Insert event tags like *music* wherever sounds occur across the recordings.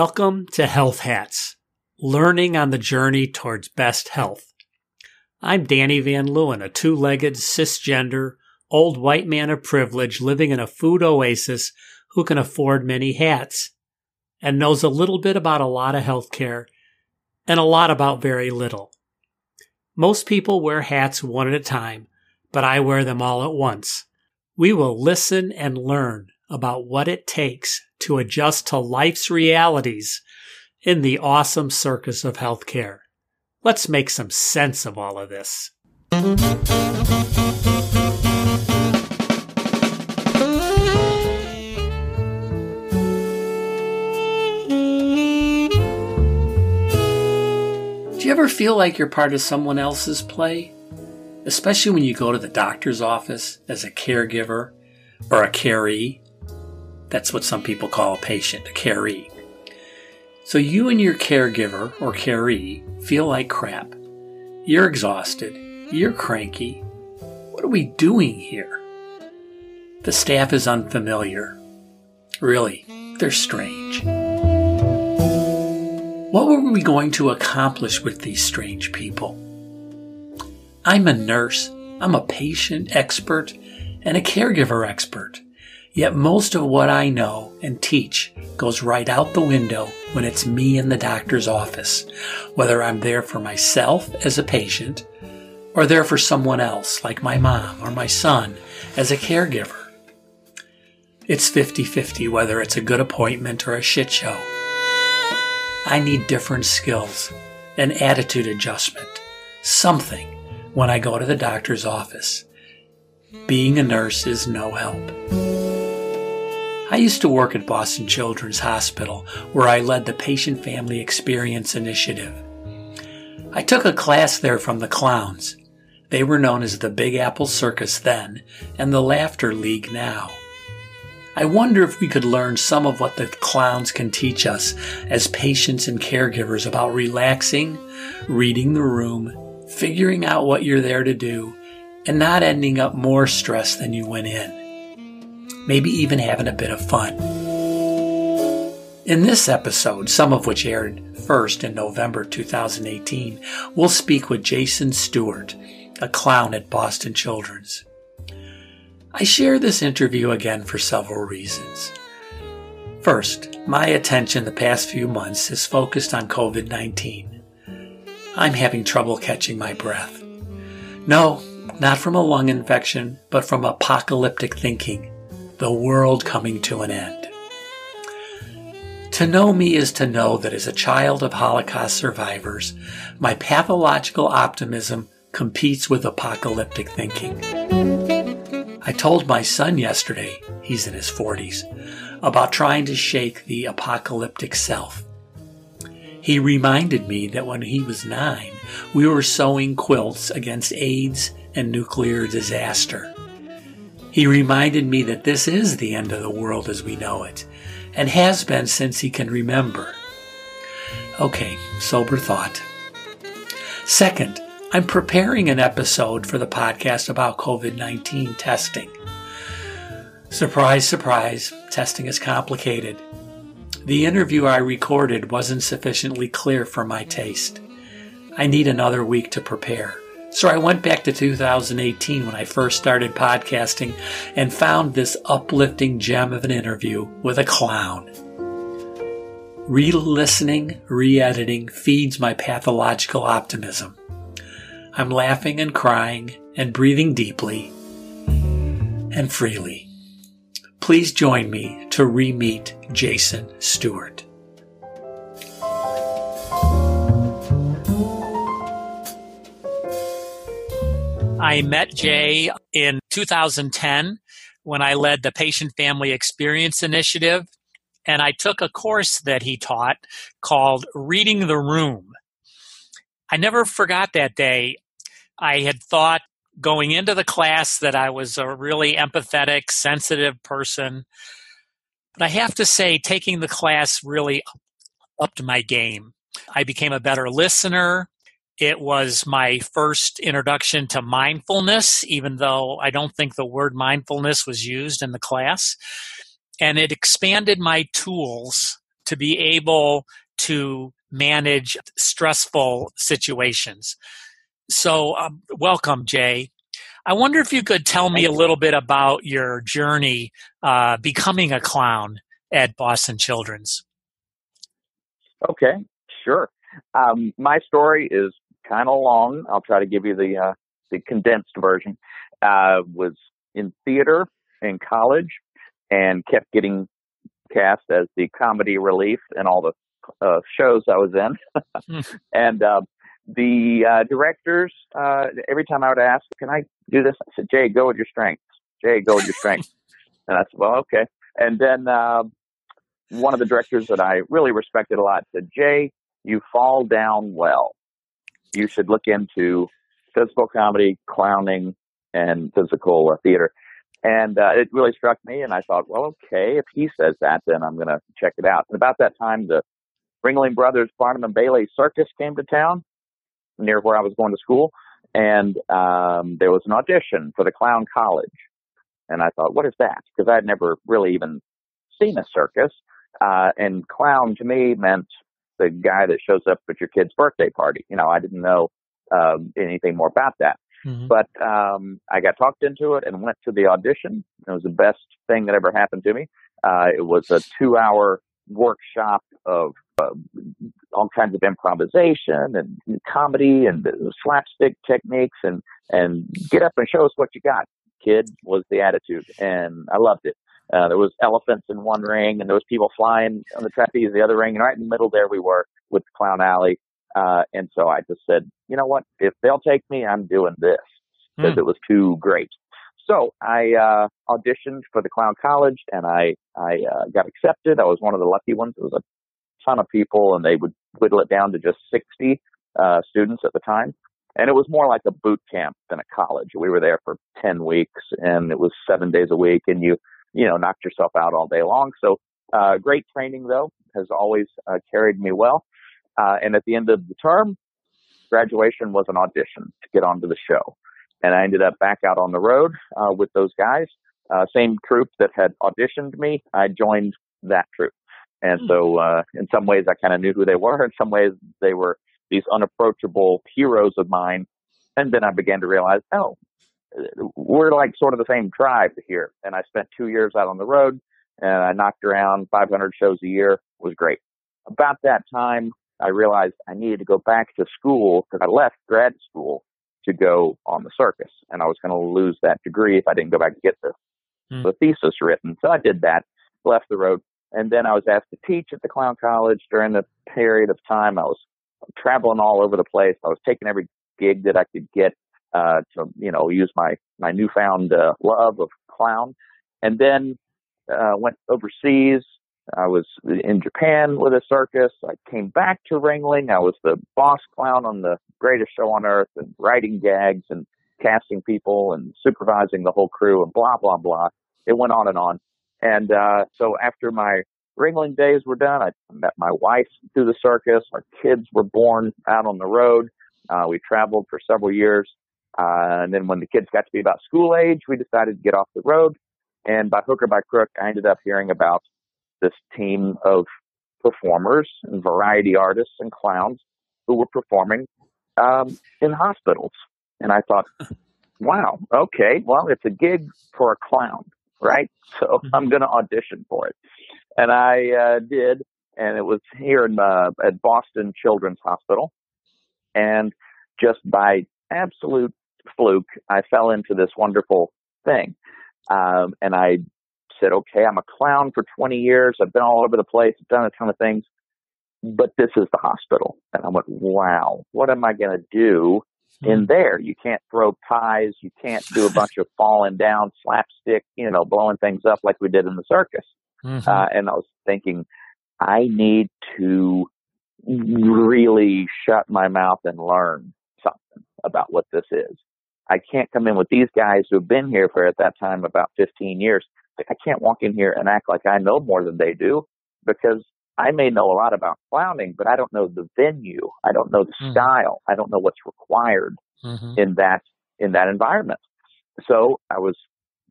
Welcome to Health Hats, learning on the journey towards best health. I'm Danny Van Leeuwen, a two legged, cisgender, old white man of privilege living in a food oasis who can afford many hats and knows a little bit about a lot of healthcare and a lot about very little. Most people wear hats one at a time, but I wear them all at once. We will listen and learn about what it takes to adjust to life's realities in the awesome circus of healthcare. Let's make some sense of all of this. Do you ever feel like you're part of someone else's play? Especially when you go to the doctor's office as a caregiver or a caree. That's what some people call a patient, a caree. So you and your caregiver or caree feel like crap. You're exhausted. You're cranky. What are we doing here? The staff is unfamiliar. Really, they're strange. What were we going to accomplish with these strange people? I'm a nurse, I'm a patient expert, and a caregiver expert. Yet most of what I know and teach goes right out the window when it's me in the doctor's office, whether I'm there for myself as a patient or there for someone else like my mom or my son as a caregiver. It's 50 50 whether it's a good appointment or a shit show. I need different skills, an attitude adjustment, something when I go to the doctor's office. Being a nurse is no help. I used to work at Boston Children's Hospital, where I led the Patient Family Experience Initiative. I took a class there from the clowns. They were known as the Big Apple Circus then, and the Laughter League now. I wonder if we could learn some of what the clowns can teach us as patients and caregivers about relaxing, reading the room, figuring out what you're there to do, and not ending up more stressed than you went in. Maybe even having a bit of fun. In this episode, some of which aired first in November 2018, we'll speak with Jason Stewart, a clown at Boston Children's. I share this interview again for several reasons. First, my attention the past few months is focused on COVID 19. I'm having trouble catching my breath. No, not from a lung infection, but from apocalyptic thinking, the world coming to an end. To know me is to know that as a child of Holocaust survivors, my pathological optimism competes with apocalyptic thinking. I told my son yesterday, he's in his 40s, about trying to shake the apocalyptic self. He reminded me that when he was nine, we were sewing quilts against AIDS and nuclear disaster. He reminded me that this is the end of the world as we know it, and has been since he can remember. Okay, sober thought. Second, I'm preparing an episode for the podcast about COVID 19 testing. Surprise, surprise, testing is complicated. The interview I recorded wasn't sufficiently clear for my taste. I need another week to prepare. So I went back to 2018 when I first started podcasting and found this uplifting gem of an interview with a clown. Re listening, re editing feeds my pathological optimism. I'm laughing and crying and breathing deeply and freely. Please join me to re meet Jason Stewart. I met Jay in 2010 when I led the Patient Family Experience Initiative, and I took a course that he taught called Reading the Room. I never forgot that day. I had thought going into the class that I was a really empathetic, sensitive person. But I have to say, taking the class really upped my game. I became a better listener. It was my first introduction to mindfulness, even though I don't think the word mindfulness was used in the class. And it expanded my tools to be able to manage stressful situations. So, um, welcome, Jay. I wonder if you could tell me a little bit about your journey uh, becoming a clown at Boston Children's. Okay, sure. Um, my story is kind of long. I'll try to give you the uh, the condensed version. Uh, was in theater in college and kept getting cast as the comedy relief in all the uh, shows I was in. Hmm. *laughs* and uh, the uh, directors, uh, every time I would ask, "Can I do this?" I said, "Jay, go with your strengths. Jay, go with your strengths." *laughs* and I said, "Well, okay." And then uh, one of the directors that I really respected a lot said, "Jay, you fall down well. You should look into physical comedy, clowning, and physical uh, theater." And uh, it really struck me, and I thought, well, okay, if he says that, then I'm going to check it out. And about that time, the Ringling Brothers Barnum and Bailey Circus came to town near where I was going to school, and um, there was an audition for the Clown College. And I thought, what is that? Because I'd never really even seen a circus. Uh, and clown to me meant the guy that shows up at your kid's birthday party. You know, I didn't know um, anything more about that. Mm-hmm. But um, I got talked into it and went to the audition. It was the best thing that ever happened to me. Uh, it was a two-hour workshop of uh, all kinds of improvisation and comedy and slapstick techniques and and get up and show us what you got, kid. Was the attitude, and I loved it. Uh, there was elephants in one ring, and there was people flying on the trapeze the other ring, and right in the middle there we were with Clown Alley. Uh, and so I just said, you know what? If they'll take me, I'm doing this because mm. it was too great. So I uh, auditioned for the Clown College, and I I uh, got accepted. I was one of the lucky ones. It was a ton of people, and they would whittle it down to just 60 uh, students at the time. And it was more like a boot camp than a college. We were there for 10 weeks, and it was seven days a week, and you you know knocked yourself out all day long. So uh, great training though has always uh, carried me well. Uh, and at the end of the term, graduation was an audition to get onto the show. And I ended up back out on the road uh, with those guys. Uh, same troupe that had auditioned me, I joined that troupe. And so, hmm. uh, in some ways, I kind of knew who they were. In some ways, they were these unapproachable heroes of mine. And then I began to realize, oh, we're like sort of the same tribe here. And I spent two years out on the road and I knocked around 500 shows a year. It was great. About that time, I realized I needed to go back to school because I left grad school to go on the circus, and I was going to lose that degree if I didn't go back and get the hmm. the thesis written. So I did that, left the road, and then I was asked to teach at the Clown College during the period of time I was traveling all over the place. I was taking every gig that I could get uh, to you know use my my newfound uh, love of clown, and then uh, went overseas I was in Japan with a circus. I came back to Ringling. I was the boss clown on the greatest show on earth and writing gags and casting people and supervising the whole crew and blah, blah, blah. It went on and on. And, uh, so after my Ringling days were done, I met my wife through the circus. Our kids were born out on the road. Uh, we traveled for several years. Uh, and then when the kids got to be about school age, we decided to get off the road. And by hook or by crook, I ended up hearing about this team of performers and variety artists and clowns who were performing um, in hospitals. And I thought, wow, okay, well, it's a gig for a clown, right? *laughs* So mm-hmm. I'm going to audition for it. And I uh, did, and it was here in, uh, at Boston Children's Hospital. And just by absolute fluke, I fell into this wonderful thing. Um, and I said, okay, I'm a clown for 20 years. I've been all over the place, I've done a ton of things, but this is the hospital. And I went, wow, what am I going to do in hmm. there? You can't throw pies. You can't do a bunch of *laughs* falling down slapstick, you know, blowing things up like we did in the circus. Mm-hmm. Uh, and I was thinking, I need to really shut my mouth and learn something about what this is. I can't come in with these guys who've been here for at that time about 15 years I can't walk in here and act like I know more than they do because I may know a lot about clowning, but I don't know the venue. I don't know the mm-hmm. style. I don't know what's required mm-hmm. in that in that environment. So I was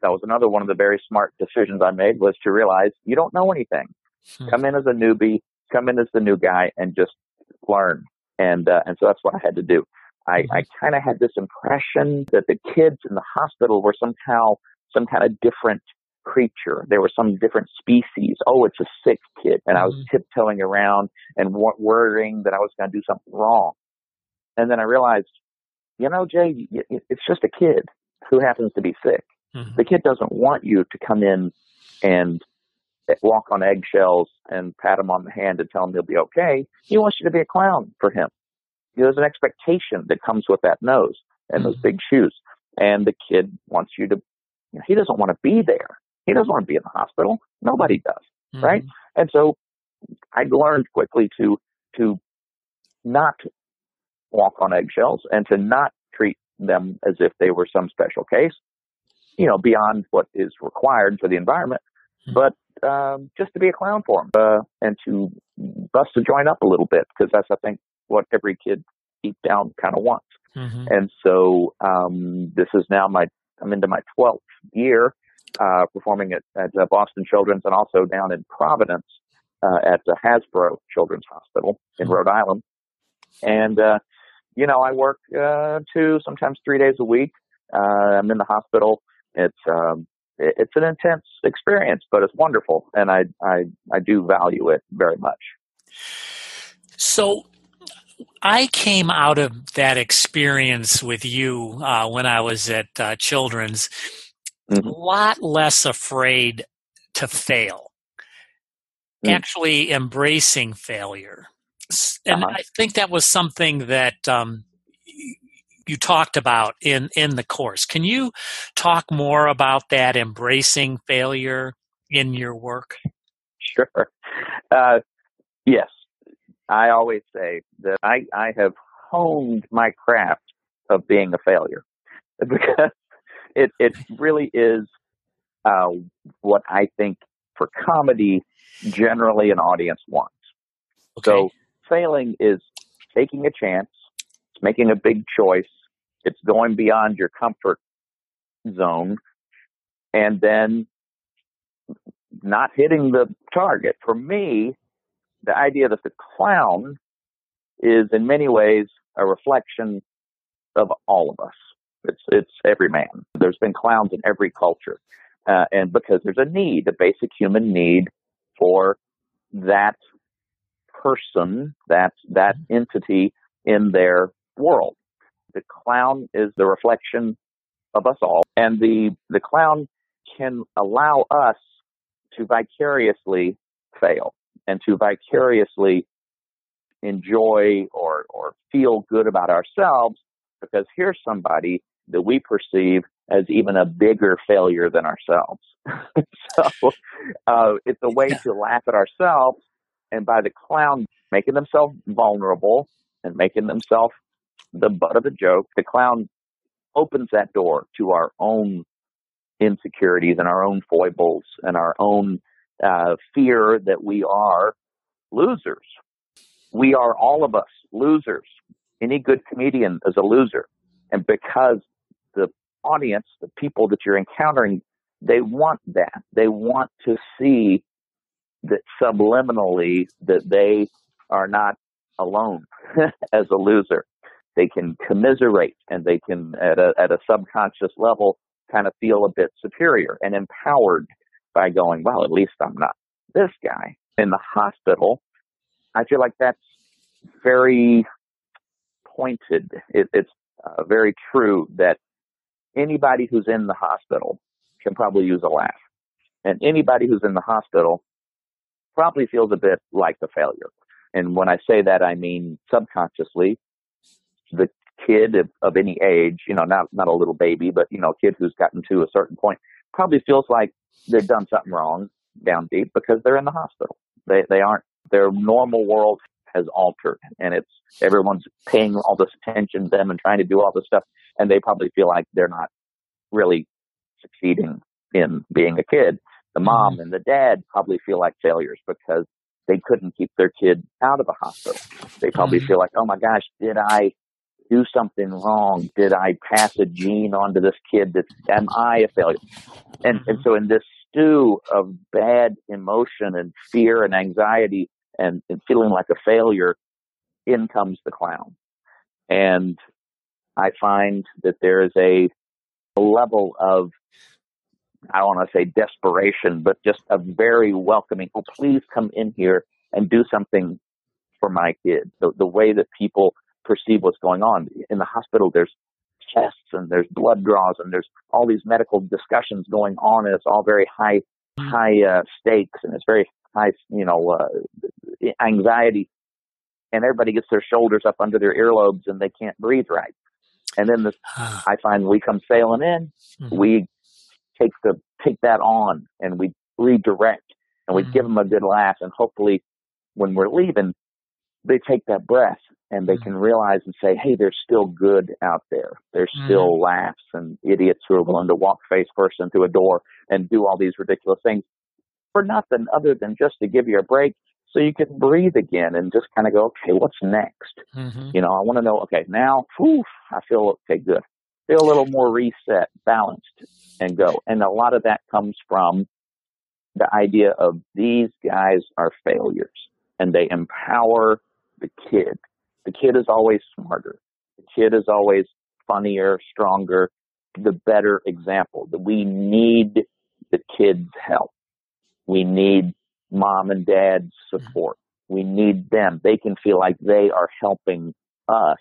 that was another one of the very smart decisions I made was to realize you don't know anything. Mm-hmm. Come in as a newbie, come in as the new guy, and just learn. And uh, and so that's what I had to do. I. I kind of had this impression that the kids in the hospital were somehow some kind of different creature. There was some different species. Oh, it's a sick kid. And I was mm-hmm. tiptoeing around and worrying that I was going to do something wrong. And then I realized, you know, Jay, it's just a kid who happens to be sick. Mm-hmm. The kid doesn't want you to come in and walk on eggshells and pat him on the hand and tell him he'll be okay. He wants you to be a clown for him. There's an expectation that comes with that nose and those mm-hmm. big shoes. And the kid wants you to, you know, he doesn't want to be there. He doesn't want to be in the hospital. Nobody does. Mm-hmm. Right. And so I learned quickly to, to not walk on eggshells and to not treat them as if they were some special case, you know, beyond what is required for the environment, mm-hmm. but um, just to be a clown for them uh, and to bust a joint up a little bit because that's, I think, what every kid deep down kind of wants. Mm-hmm. And so um, this is now my, I'm into my 12th year uh, performing at, at uh, Boston Children's and also down in Providence uh, at the Hasbro Children's Hospital in mm-hmm. Rhode Island. And uh, you know, I work uh, two, sometimes three days a week. Uh, I'm in the hospital. It's um, it, it's an intense experience, but it's wonderful, and I I I do value it very much. So. I came out of that experience with you uh, when I was at uh, Children's mm-hmm. a lot less afraid to fail, mm-hmm. actually embracing failure and uh-huh. I think that was something that um, you talked about in in the course. Can you talk more about that embracing failure in your work? Sure. Uh, yes, I always say that I I have honed my craft of being a failure *laughs* because it it really is uh, what I think for comedy generally an audience wants. Okay. So failing is taking a chance, it's making a big choice, it's going beyond your comfort zone, and then not hitting the target. For me, the idea that the clown is in many ways a reflection of all of us. It's it's every man. There's been clowns in every culture, uh, and because there's a need, a basic human need for that person, that that mm-hmm. entity in their world. The clown is the reflection of us all, and the the clown can allow us to vicariously fail and to vicariously enjoy or or feel good about ourselves because here's somebody that we perceive as even a bigger failure than ourselves. *laughs* so uh, it's a way to laugh at ourselves and by the clown making themselves vulnerable and making themselves the butt of the joke, the clown opens that door to our own insecurities and our own foibles and our own uh, fear that we are losers. We are all of us losers. Any good comedian is a loser. And because the audience, the people that you're encountering, they want that. They want to see that subliminally that they are not alone *laughs* as a loser. They can commiserate and they can, at a, at a subconscious level, kind of feel a bit superior and empowered by going, well, at least I'm not this guy. In the hospital, I feel like that's very pointed. It, it's uh, very true that anybody who's in the hospital can probably use a laugh. And anybody who's in the hospital probably feels a bit like the failure. And when I say that, I mean subconsciously, the kid of, of any age, you know, not not a little baby, but you know, a kid who's gotten to a certain point, probably feels like they've done something wrong down deep because they're in the hospital. They they aren't their normal world has altered, and it's everyone's paying all this attention to them and trying to do all this stuff, and they probably feel like they're not really succeeding in being a kid. The mom mm-hmm. and the dad probably feel like failures because they couldn't keep their kid out of the hospital. They probably mm-hmm. feel like, oh my gosh, did I do something wrong? Did I pass a gene on to this kid? That am I a failure? And and mm-hmm. so in this stew of bad emotion and fear and anxiety and, and feeling like a failure, in comes the clown. And I find that there is a, a level of, I don't want to say desperation, but just a very welcoming, oh, please come in here and do something for my kid. The, the way that people perceive what's going on. In the hospital, there's tests and there's blood draws and there's all these medical discussions going on and it's all very high, high uh, stakes and it's very high, you know, uh, anxiety. And everybody gets their shoulders up under their earlobes and they can't breathe right. And then this, I find we come sailing in, mm-hmm. we take the take that on and we redirect and we mm-hmm. give them a good laugh and hopefully when we're leaving they take that breath and they mm-hmm. can realize and say, hey, there's still good out there. There's mm-hmm. still laughs and idiots who are willing to walk face first into a door and do all these ridiculous things for nothing other than just to give you a break so you can breathe again and just kind of go, okay, what's next? Mm-hmm. You know, I want to know, okay, now, whew, I feel okay, good. Feel a little more reset, balanced, and go. And a lot of that comes from the idea of these guys are failures and they empower the kid. The kid is always smarter. The kid is always funnier, stronger, the better example. That we need the kids' help. We need mom and dad's support. We need them. They can feel like they are helping us,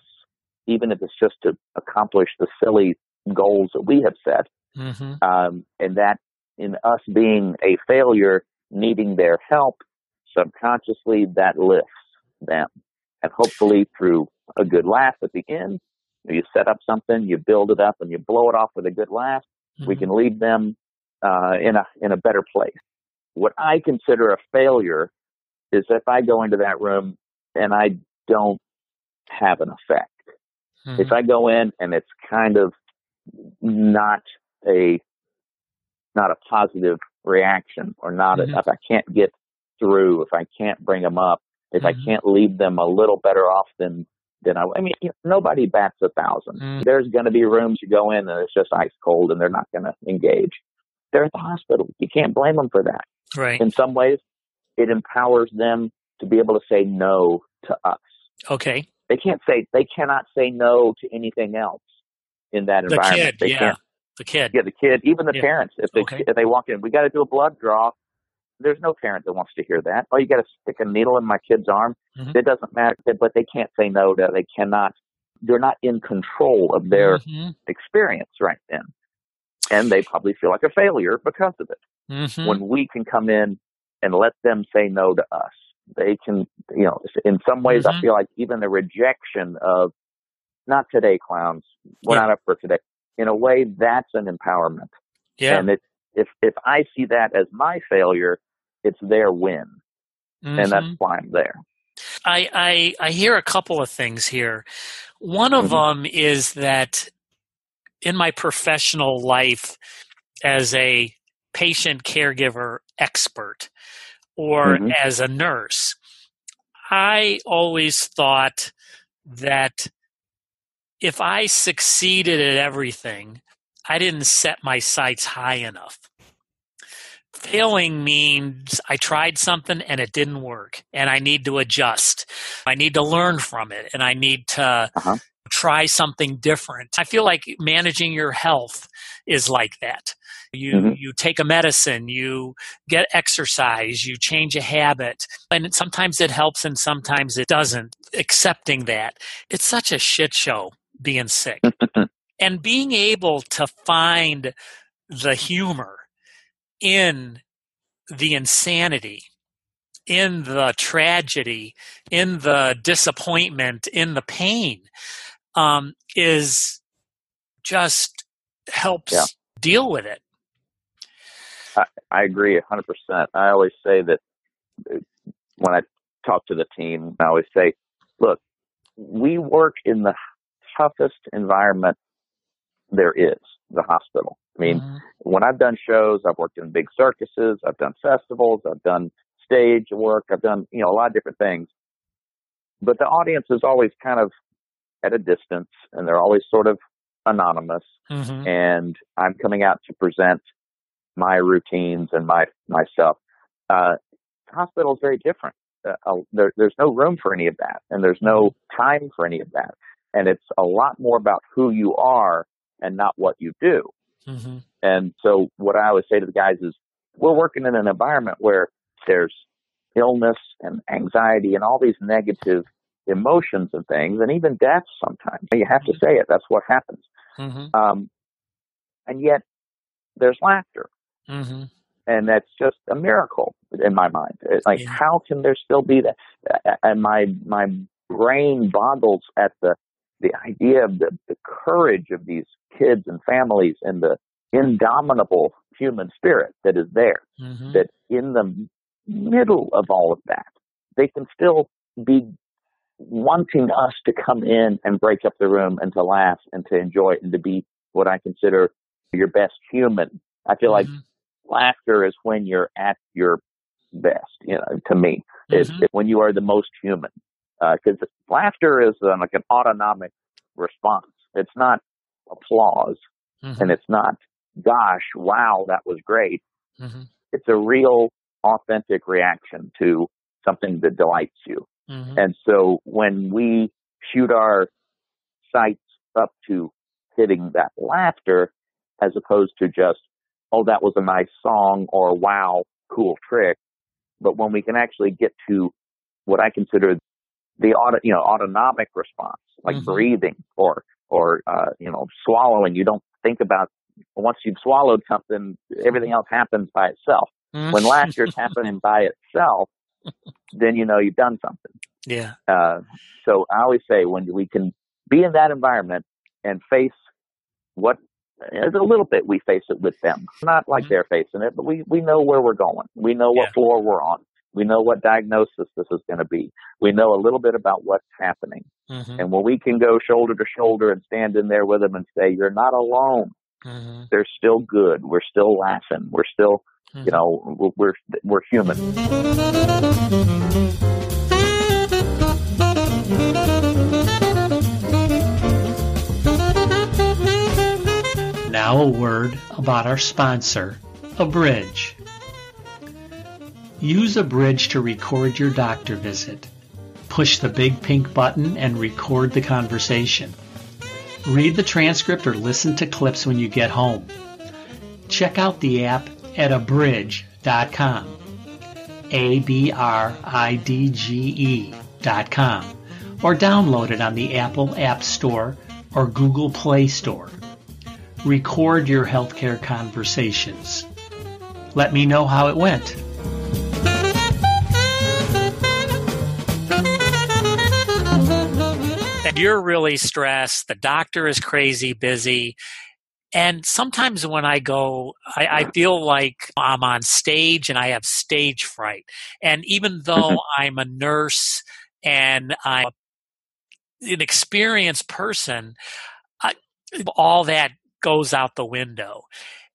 even if it's just to accomplish the silly goals that we have set. Mm-hmm. Um, and that in us being a failure, needing their help, subconsciously that lifts them. And hopefully through a good laugh at the end, you set up something, you build it up and you blow it off with a good laugh, mm-hmm. we can leave them uh, in a in a better place. What I consider a failure is if I go into that room and I don't have an effect. Mm-hmm. If I go in and it's kind of not a not a positive reaction or not mm-hmm. a, if I can't get through, if I can't bring them up, if mm-hmm. I can't leave them a little better off than than I, I mean, you know, nobody bats a 1000 mm-hmm. There's going to be rooms you go in and it's just ice cold, and they're not going to engage. They're at the hospital. You can't blame them for that. Right. In some ways, it empowers them to be able to say no to us. Okay. They can't say they cannot say no to anything else in that the environment. Kid, they yeah. can't. The kid. Yeah, the kid. Even the yeah. parents. If they okay. if they walk in, we got to do a blood draw there's no parent that wants to hear that. Oh, you got to stick a needle in my kid's arm. Mm-hmm. It doesn't matter, but they can't say no to. They cannot. They're not in control of their mm-hmm. experience right then, and they probably feel like a failure because of it. Mm-hmm. When we can come in and let them say no to us, they can. You know, in some ways, I mm-hmm. feel like even the rejection of not today, clowns. We're yeah. not up for today. In a way, that's an empowerment. Yeah. And it, if if I see that as my failure, it's their win. Mm-hmm. And that's mm-hmm. why I'm there. I, I, I hear a couple of things here. One of mm-hmm. them is that in my professional life as a patient caregiver expert or mm-hmm. as a nurse, I always thought that if I succeeded at everything, I didn't set my sights high enough failing means I tried something and it didn't work and I need to adjust. I need to learn from it and I need to uh-huh. try something different. I feel like managing your health is like that. You mm-hmm. you take a medicine, you get exercise, you change a habit, and sometimes it helps and sometimes it doesn't. Accepting that. It's such a shit show being sick. *laughs* and being able to find the humor in the insanity, in the tragedy, in the disappointment, in the pain, um, is just helps yeah. deal with it. I, I agree 100%. I always say that uh, when I talk to the team, I always say, look, we work in the toughest environment there is, the hospital. I mean, mm-hmm. when I've done shows, I've worked in big circuses, I've done festivals, I've done stage work, I've done, you know, a lot of different things. But the audience is always kind of at a distance and they're always sort of anonymous. Mm-hmm. And I'm coming out to present my routines and my my stuff. Uh, hospital is very different. Uh, uh, there, there's no room for any of that, and there's no time for any of that. And it's a lot more about who you are and not what you do. Mm-hmm. And so, what I always say to the guys is, we're working in an environment where there's illness and anxiety and all these negative emotions and things, and even death sometimes. You have to say it. That's what happens. Mm-hmm. Um, and yet, there's laughter. Mm-hmm. And that's just a miracle in my mind. It's like, yeah. how can there still be that? And my my brain boggles at the the idea of the, the courage of these kids and families and the indomitable human spirit that is there. Mm-hmm. That in the middle of all of that, they can still be wanting us to come in and break up the room and to laugh and to enjoy and to be what I consider your best human. I feel mm-hmm. like laughter is when you're at your best, you know, to me. Mm-hmm. It's, it's when you are the most human. Because uh, laughter is uh, like an autonomic response. It's not applause mm-hmm. and it's not, gosh, wow, that was great. Mm-hmm. It's a real, authentic reaction to something that delights you. Mm-hmm. And so when we shoot our sights up to hitting that laughter, as opposed to just, oh, that was a nice song or wow, cool trick. But when we can actually get to what I consider the auto, you know, autonomic response, like mm-hmm. breathing or, or, uh, you know, swallowing, you don't think about once you've swallowed something, everything else happens by itself. Mm-hmm. When laughter's happening by itself, then you know you've done something. Yeah. Uh, so I always say when we can be in that environment and face what a little bit we face it with them. Not like mm-hmm. they're facing it, but we, we know where we're going. We know what yeah. floor we're on. We know what diagnosis this is going to be. We know a little bit about what's happening. Mm-hmm. And when we can go shoulder to shoulder and stand in there with them and say, you're not alone. Mm-hmm. They're still good. We're still laughing. We're still, you mm-hmm. know, we're, we're human. Now, a word about our sponsor, Abridge. Use Abridge to record your doctor visit. Push the big pink button and record the conversation. Read the transcript or listen to clips when you get home. Check out the app at abridge.com. A B R I D G E.com. Or download it on the Apple App Store or Google Play Store. Record your healthcare conversations. Let me know how it went. You're really stressed. The doctor is crazy busy. And sometimes when I go, I, I, feel like I'm on stage and I have stage fright. And even though I'm a nurse and I'm an experienced person, I, all that goes out the window.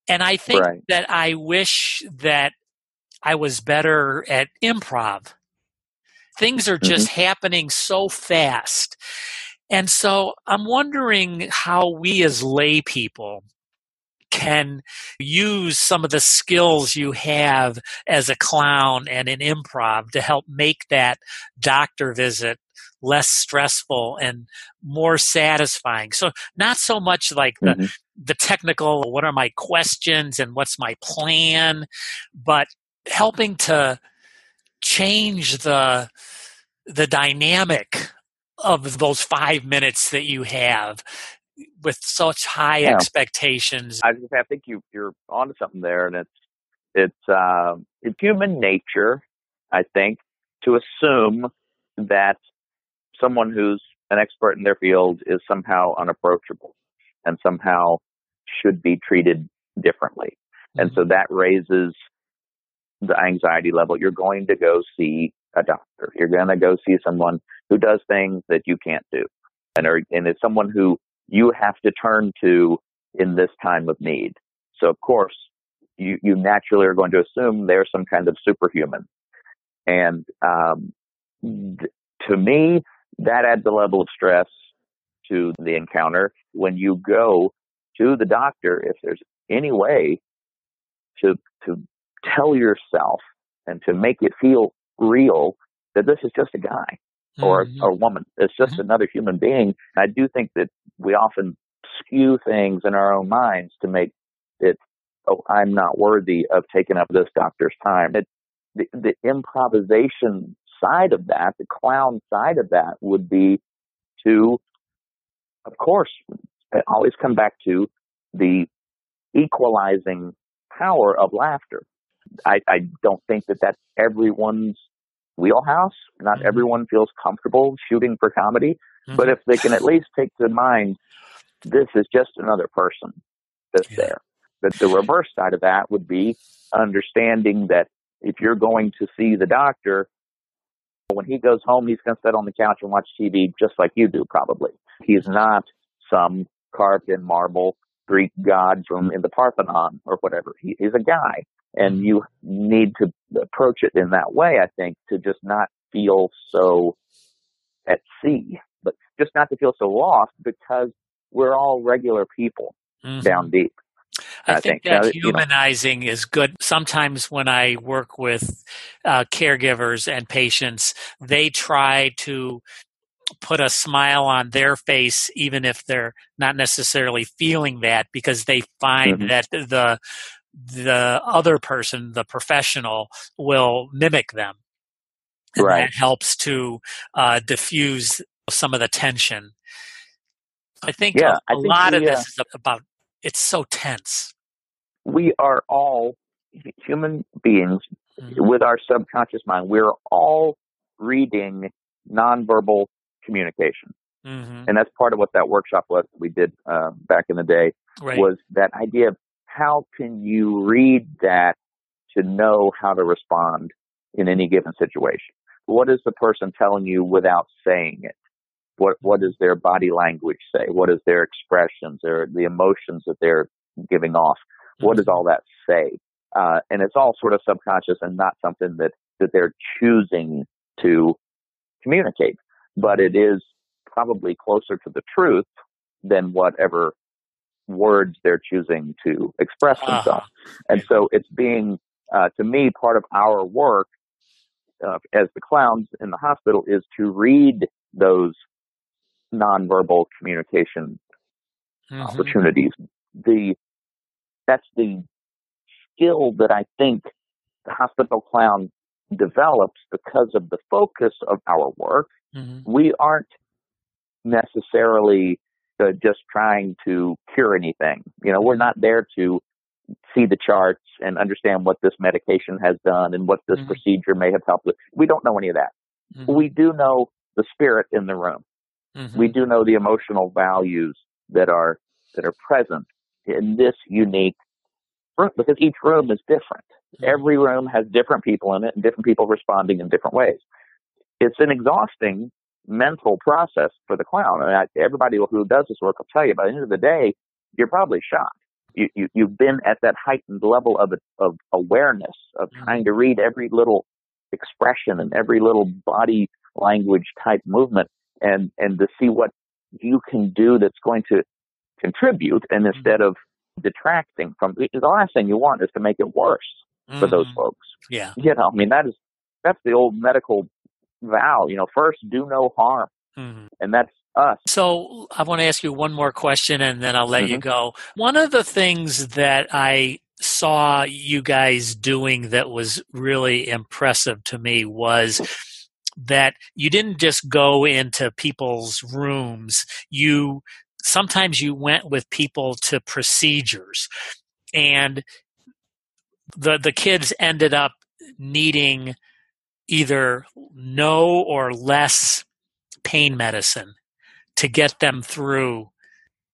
And I think right. that I wish that I was better at improv. Things are just mm-hmm. happening so fast. And so I'm wondering how we as lay people can use some of the skills you have as a clown and in improv to help make that doctor visit less stressful and more satisfying. So not so much like the mm-hmm. the technical what are my questions and what's my plan, but helping to change the the dynamic of those 5 minutes that you have with such high yeah. expectations. I, I think you you're onto something there and it's it's uh, it's human nature, I think, to assume that someone who's an expert in their field is somehow unapproachable and somehow should be treated differently. Mm-hmm. And so that raises the anxiety level. You're going to go see a doctor. You're going to go see someone who does things that you can't do. And, are, and it's someone who you have to turn to in this time of need. So of course, you, you naturally are going to assume they're some kind of superhuman. And um, to me, that adds a level of stress to the encounter. When you go to the doctor, if there's any way to to tell yourself and to make it feel real that this is just a guy or Mhm. a, a woman. It's just Mhm. another human being. I do think that we often skew things in our own minds to make it, oh, I'm not worthy of taking up this doctor's time. It, the, the improvisation side of that, the clown side of that would be to, of course, always come back to the equalizing power of laughter. I, I don't think that that's everyone's wheelhouse. Not Mhm. everyone feels comfortable shooting for comedy, but Mhm. if they can at least take to mind, this is just another person that's Yeah. there. But the reverse side of that would be understanding that if you're going to see the doctor, when he goes home, he's going to sit on the couch and watch TV just like you do, probably. He's not some carved in marble Greek god from in the Parthenon or whatever. He, he's a guy. And you need to approach it in that way, I think, to just not feel so at sea, but just not to feel so lost because we're all regular people Mhm. down deep. I, I think, think, now that that, you know- humanizing is good. Sometimes when I work with uh, caregivers and patients, they try to put a smile on their face, even if they're not necessarily feeling that, because they find Mhm. that the the other person, the professional, will mimic them, and Right. that helps to uh, diffuse some of the tension. I think Yeah, a, I a think lot of this uh, is about it's so tense. We are all human beings Mhm. with our subconscious mind. We're all reading nonverbal communication. Mhm. And that's part of what that workshop was we did uh, back in the day Right. was that idea of how can you read that to know how to respond in any given situation? What is the person telling you without saying it? What what does their body language say? What is their expressions or the emotions that they're giving off? What does all that say? Uh, and it's all sort of subconscious and not something that that they're choosing to communicate, but it is probably closer to the truth than whatever words they're choosing to express Uh-huh. themselves. And so it's being, uh, to me, part of our work uh, as the clowns in the hospital is to read those nonverbal communication Mhm. opportunities. The that's the skill that I think the hospital clown develops because of the focus of our work. Mhm. We aren't necessarily just trying to cure anything. You know, we're not there to see the charts and understand what this medication has done and what this Mhm. procedure may have helped with. We don't know any of that. Mhm. We do know the spirit in the room. Mhm. We do know the emotional values that are that are present in this unique room because each room is different. Mhm. Every room has different people in it and different people responding in different ways. It's an exhausting mental process for the clown. I, everybody who does this work will tell you by the end of the day, you're probably shocked. You, you, you've been at that heightened level of, of awareness of Mhm. trying to read every little expression and every little body language type movement and, and to see what you can do that's going to contribute and instead of detracting from the last thing you want is to make it worse for those Mhm. folks. Yeah. You know, I mean that is that's the old medical vow, you know, first do no harm. Mhm. And that's us. So I want to ask you one more question and then I'll let you Mhm. go. One of the things that I saw you guys doing that was really impressive to me was that you didn't just go into people's rooms. You sometimes you went with people to procedures and the the kids ended up needing either no or less pain medicine to get them through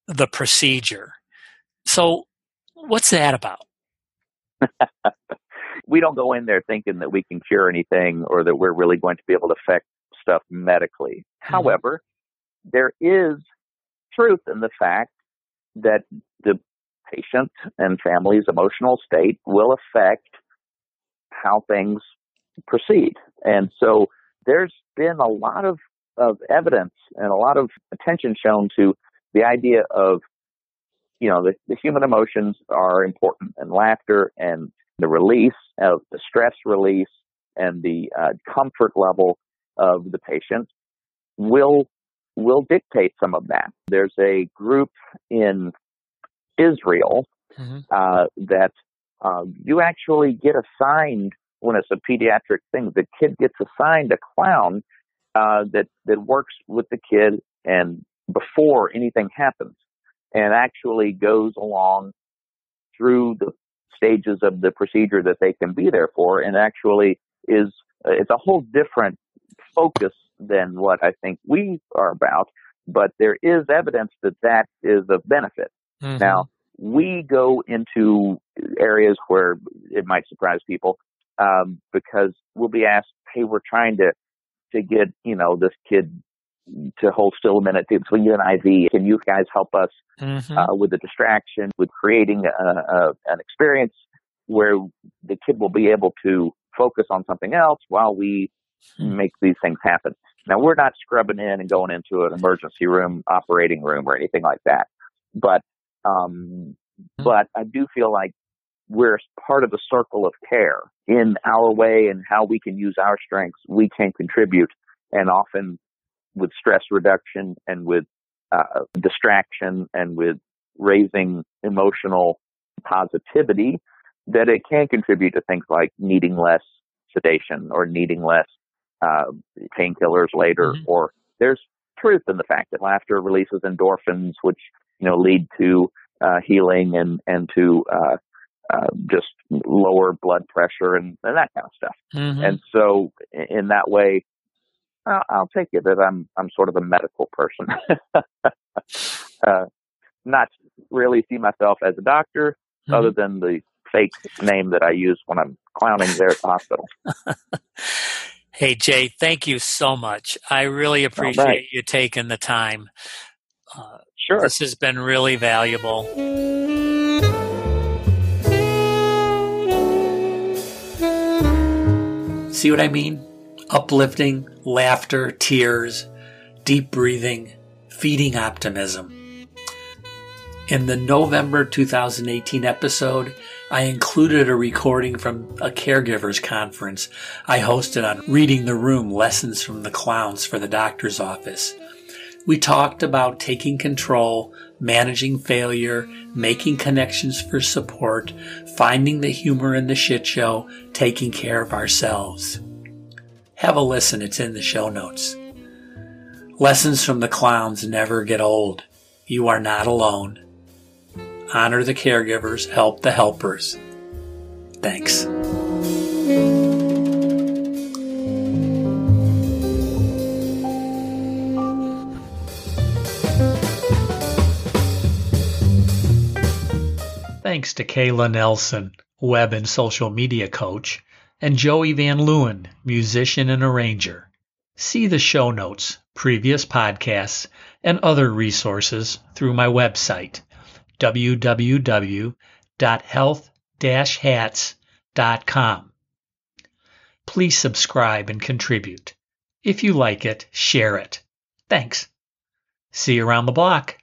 the procedure. So, what's that about? *laughs* we don't go in there thinking that we can cure anything or that we're really going to be able to affect stuff medically. Mhm. However, there is truth in the fact that the patient and family's emotional state will affect how things proceed. And so there's been a lot of, of evidence and a lot of attention shown to the idea of you know, the, the human emotions are important and laughter and the release of the stress release and the uh, comfort level of the patient will will dictate some of that. There's a group in Israel mm-hmm. uh, that uh, you actually get assigned when it's a pediatric thing. The kid gets assigned a clown uh, that that works with the kid and before anything happens, and actually goes along through the stages of the procedure that they can be there for, and actually is it's a whole different focus than what I think we are about. But there is evidence that that is of benefit. Mm-hmm. Now we go into areas where it might surprise people um, because we'll be asked, "Hey, we're trying to to get you know this kid to hold still a minute swing you an IV. Can you guys help us mm-hmm. uh, with the distraction, with creating a, a, an experience where the kid will be able to focus on something else while we mm-hmm. make these things happen? Now, we're not scrubbing in and going into an emergency room, operating room, or anything like that. But, um, mm-hmm. but I do feel like we're part of the circle of care in our way and how we can use our strengths. We can contribute and often with stress reduction and with uh, distraction and with raising emotional positivity that it can contribute to things like needing less sedation or needing less uh, painkillers later mm-hmm. or there's truth in the fact that laughter releases endorphins which you know lead to uh, healing and and to uh, uh, just lower blood pressure and, and that kind of stuff. Mm-hmm. And so in that way, I'll, I'll take it that I'm I'm sort of a medical person. *laughs* uh, not really see myself as a doctor, mm-hmm. other than the fake name that I use when I'm clowning there at the hospital. *laughs* hey Jay, thank you so much. I really appreciate right. you taking the time. Uh, sure, this has been really valuable. See what I mean? uplifting, laughter, tears, deep breathing, feeding optimism. In the November 2018 episode, I included a recording from a caregivers conference I hosted on Reading the Room Lessons from the Clowns for the Doctor's Office. We talked about taking control, managing failure, making connections for support, finding the humor in the shit show, taking care of ourselves. Have a listen, it's in the show notes. Lessons from the clowns never get old. You are not alone. Honor the caregivers, help the helpers. Thanks. Thanks to Kayla Nelson, web and social media coach and Joey Van Leeuwen, musician and arranger. See the show notes, previous podcasts, and other resources through my website, www.health-hats.com. Please subscribe and contribute. If you like it, share it. Thanks. See you around the block.